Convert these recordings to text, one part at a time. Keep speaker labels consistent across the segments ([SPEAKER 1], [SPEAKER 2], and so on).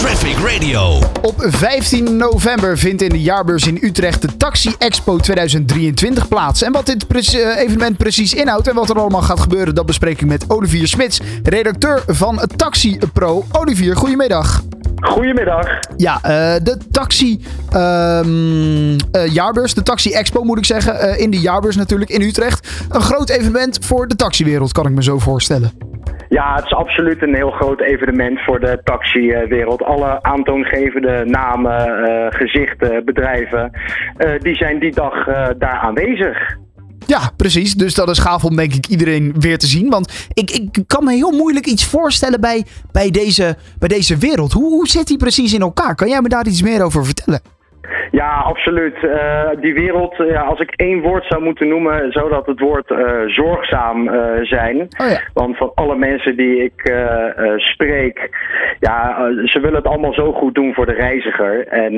[SPEAKER 1] Traffic Radio.
[SPEAKER 2] Op 15 november vindt in de jaarbeurs in Utrecht de Taxi Expo 2023 plaats. En wat dit pre- eh, evenement precies inhoudt en wat er allemaal gaat gebeuren, dat bespreek ik met Olivier Smits, redacteur van Taxi Pro. Olivier, goedemiddag.
[SPEAKER 3] Goedemiddag.
[SPEAKER 2] Ja, eh, de Taxi ehm, eh, jaarbeurs, de Taxi Expo moet ik zeggen, eh, in de jaarbeurs natuurlijk in Utrecht. Een groot evenement voor de taxiwereld, kan ik me zo voorstellen.
[SPEAKER 3] Ja, het is absoluut een heel groot evenement voor de taxiwereld. Alle aantoongevende namen, eh, gezichten, bedrijven, eh, die zijn die dag eh, daar aanwezig.
[SPEAKER 2] Ja, precies. Dus dat is gaaf om denk ik iedereen weer te zien. Want ik, ik kan me heel moeilijk iets voorstellen bij, bij, deze, bij deze wereld. Hoe, hoe zit die precies in elkaar? Kan jij me daar iets meer over vertellen?
[SPEAKER 3] Ja, absoluut. Eh, die wereld, eh, ja, als ik één woord zou moeten noemen, zou dat het woord eh, zorgzaam zijn.
[SPEAKER 2] Oh ja.
[SPEAKER 3] Want van alle mensen die ik spreek, ja, ze willen het allemaal zo goed doen voor de reiziger. En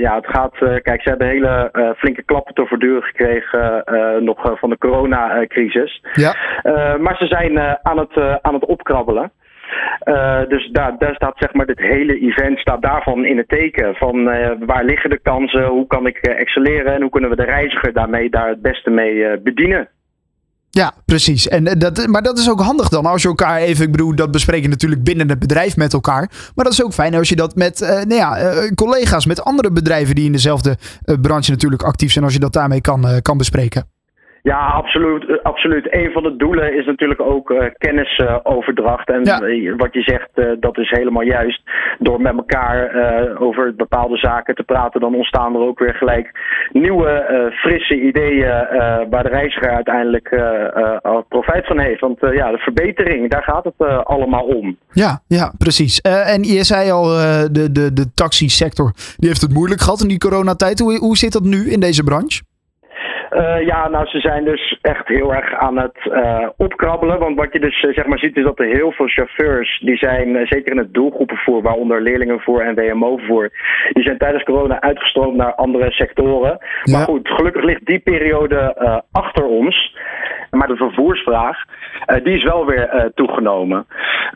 [SPEAKER 3] ja, het gaat, kijk, ze hebben hele flinke klappen te verduren gekregen nog van de coronacrisis.
[SPEAKER 2] Ja.
[SPEAKER 3] Maar ze zijn aan, het, aan het opkrabbelen. Eh, dus daar, daar staat zeg maar dit hele event staat daarvan in het teken van eh, waar liggen de kansen, hoe kan ik eh, excelleren en hoe kunnen we de reiziger daarmee daar het beste mee bedienen.
[SPEAKER 2] Ja, precies. En, dat, maar dat is ook handig dan als je elkaar even, ik bedoel, dat bespreek je natuurlijk binnen het bedrijf met elkaar. Maar dat is ook fijn als je dat met eh, nou ja, collega's, met andere bedrijven die in dezelfde branche natuurlijk actief zijn, als je dat daarmee kan, kan bespreken.
[SPEAKER 3] Ja, absoluut, eh, absoluut. Een van de doelen is natuurlijk ook eh, kennisoverdracht. en
[SPEAKER 2] Ja.
[SPEAKER 3] wat je zegt, eh, dat is helemaal juist. Door met elkaar over bepaalde zaken te praten, dan ontstaan er ook weer gelijk nieuwe, frisse ideeën waar de reiziger uiteindelijk profijt van heeft. Want ja, de verbetering, daar gaat het allemaal om.
[SPEAKER 2] Ja, ja, precies. En je zei al, de, de, de taxisector die heeft het moeilijk gehad in die coronatijd. Hoe, hoe zit dat nu in deze branche?
[SPEAKER 3] Eh, ja, nou, ze zijn dus echt heel erg aan het eh, opkrabbelen. Want wat je dus eh, zeg maar ziet is dat er heel veel chauffeurs, die zijn zeker in het doelgroepenvoer, waaronder leerlingenvoer en WMO-voer, die zijn tijdens corona uitgestroomd naar andere sectoren.
[SPEAKER 2] Ja.
[SPEAKER 3] Maar goed, gelukkig ligt die periode achter ons. Maar de vervoersvraag, eh, die is wel weer eh, toegenomen.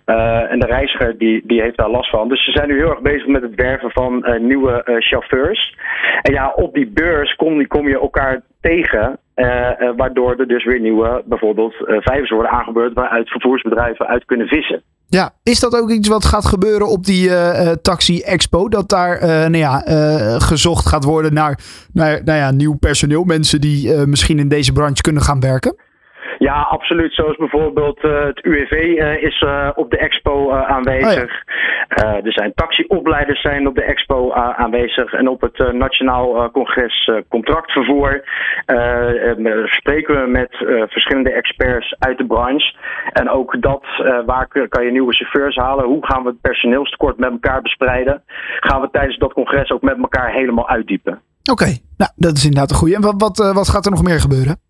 [SPEAKER 3] Eh, en de reiziger, die, die heeft daar last van. Dus ze zijn nu heel erg bezig met het werven van nieuwe chauffeurs. En ja, op die beurs kom, kom je elkaar tegen. waardoor er dus weer nieuwe, bijvoorbeeld, vijvers worden aangebeurd waaruit vervoersbedrijven uit kunnen vissen.
[SPEAKER 2] Ja, is dat ook iets wat gaat gebeuren op die Taxi Expo? Dat daar nou ja, gezocht gaat worden naar, naar nou ja, nieuw personeel, mensen die misschien in deze branche kunnen gaan werken?
[SPEAKER 3] Ja, absoluut. Zoals bijvoorbeeld eh, het UWV eh, is eh, op de expo aanwezig. Eh, er zijn taxiopleiders zijn op de expo aanwezig. En op het Nationaal Congres Contractvervoer spreken we met verschillende experts uit de branche. En ook dat, waar kan je nieuwe chauffeurs halen? Hoe gaan we het personeelstekort met elkaar bespreiden? Gaan we tijdens dat congres ook met elkaar helemaal uitdiepen?
[SPEAKER 2] Oké, nou dat is inderdaad een goeie. En wat, wat, wat gaat er nog meer gebeuren?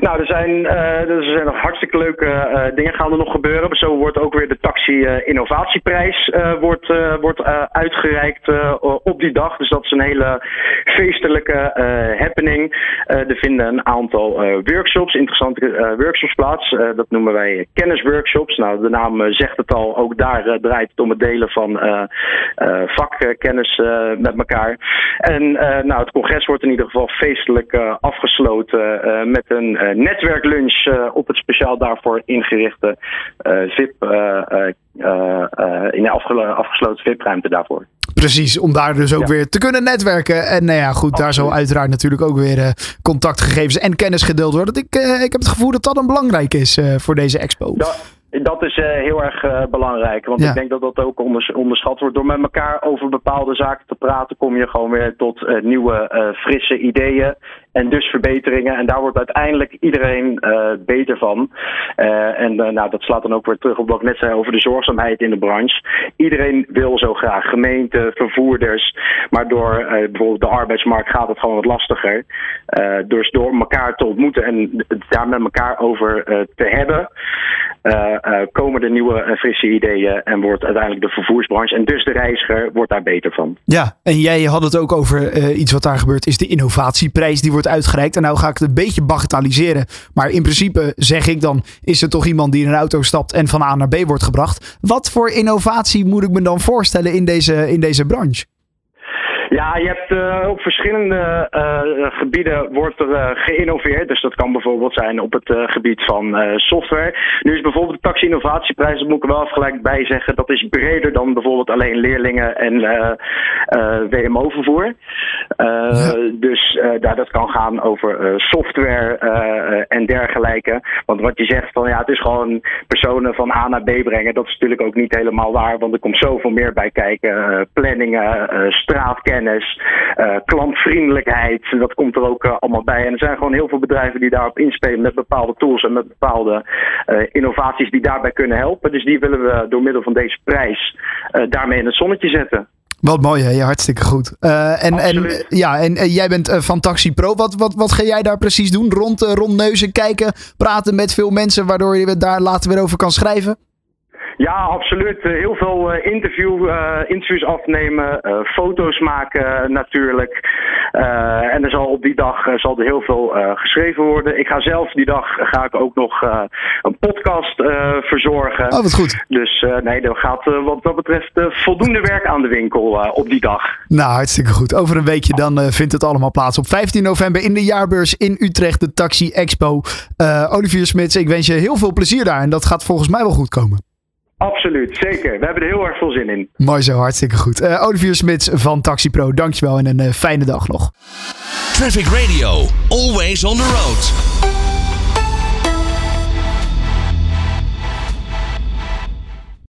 [SPEAKER 3] Nou, er zijn, eh, er zijn nog hartstikke leuke eh, dingen gaan er nog gebeuren. Zo wordt ook weer de Taxi eh, Innovatieprijs wordt, wordt, uitgereikt op die dag. Dus dat is een hele feestelijke happening. Er vinden een aantal workshops, interessante workshops plaats. Dat noemen wij kennisworkshops. Nou, de naam zegt het al. Ook daar draait het om het delen van vakkennis met elkaar. En nou, het congres wordt in ieder geval feestelijk afgesloten met een netwerklunch eh, op het speciaal daarvoor ingerichte eh, VIP. eh, eh, eh, eh, in de afgesloten VIP-ruimte daarvoor.
[SPEAKER 2] Precies, om daar dus ook
[SPEAKER 3] Ja.
[SPEAKER 2] weer te kunnen netwerken. En nou ja, goed, daar zal uiteraard natuurlijk ook weer eh, contactgegevens en kennis gedeeld worden. Ik, eh, ik heb het gevoel dat dat een belangrijk is eh, voor deze expo.
[SPEAKER 3] Dat, dat is eh, heel erg eh, belangrijk. Want
[SPEAKER 2] Ja.
[SPEAKER 3] ik denk dat dat ook onders- onderschat wordt. Door met elkaar over bepaalde zaken te praten, kom je gewoon weer tot eh, nieuwe, frisse ideeën. En dus verbeteringen. En daar wordt uiteindelijk iedereen beter van. En nou, dat slaat dan ook weer terug op wat ik net zei over de zorgzaamheid in de branche. Iedereen wil zo graag. Gemeenten, vervoerders. Maar door bijvoorbeeld de arbeidsmarkt gaat het gewoon wat lastiger. Dus door elkaar te ontmoeten en daar met elkaar over te hebben. Eh, komen er nieuwe frisse ideeën en wordt uiteindelijk de vervoersbranche en dus de reiziger wordt daar beter van.
[SPEAKER 2] Ja, en jij had het ook over iets wat daar gebeurt, is de innovatieprijs die wordt uitgereikt. En nou ga ik het een beetje bagatelliseren, maar in principe zeg ik dan, is er toch iemand die in een auto stapt en van A naar B wordt gebracht. Wat voor innovatie moet ik me dan voorstellen in deze, in deze branche?
[SPEAKER 3] Ja, je hebt uh, op verschillende uh, gebieden wordt er uh, geïnnoveerd. Dus dat kan bijvoorbeeld zijn op het gebied van software. Nu is bijvoorbeeld de taxi-innovatieprijs, dat moet ik er wel even gelijk bij zeggen, dat is breder dan bijvoorbeeld alleen leerlingen en WMO-vervoer. Ja. Dus daar, dat kan gaan over software en dergelijke. Want wat je zegt van ja, het is gewoon personen van A naar B brengen, dat is natuurlijk ook niet helemaal waar, want er komt zoveel meer bij kijken. planningen, straatkennis uh, klantvriendelijkheid, dat komt er ook uh, allemaal bij. En er zijn gewoon heel veel bedrijven die daarop inspelen met bepaalde tools en met bepaalde uh, innovaties die daarbij kunnen helpen. Dus die willen we door middel van deze prijs daarmee in het zonnetje zetten.
[SPEAKER 2] Wat mooi, hè? hartstikke goed. Uh, en, en, ja, en jij bent uh, van Taxi Pro. Wat, wat, wat ga jij daar precies doen? Rond, uh, rond neuzen kijken, praten met veel mensen, waardoor je daar later weer over kan schrijven?
[SPEAKER 3] Ja, absoluut. Eh, heel veel uh, interview, uh, interviews afnemen, foto's maken natuurlijk. en er zal op die dag zal er heel veel geschreven worden. Ik ga zelf die dag ga ik ook nog een podcast verzorgen.
[SPEAKER 2] Oh, wat goed.
[SPEAKER 3] Dus nee, er gaat wat dat betreft voldoende werk aan de winkel op die dag.
[SPEAKER 2] Nou, hartstikke goed. Over een weekje dan vindt het allemaal plaats. Op 15 november in de jaarbeurs in Utrecht, de Taxi Expo. Olivier Smits, ik wens je heel veel plezier daar. En dat gaat volgens mij wel goed komen.
[SPEAKER 3] Absoluut, zeker. We hebben er heel erg veel zin in.
[SPEAKER 2] Mooi zo, hartstikke goed. Uh, Olivier Smits van Taxi Pro, dankjewel en een uh, fijne dag nog. Traffic Radio, always on the road.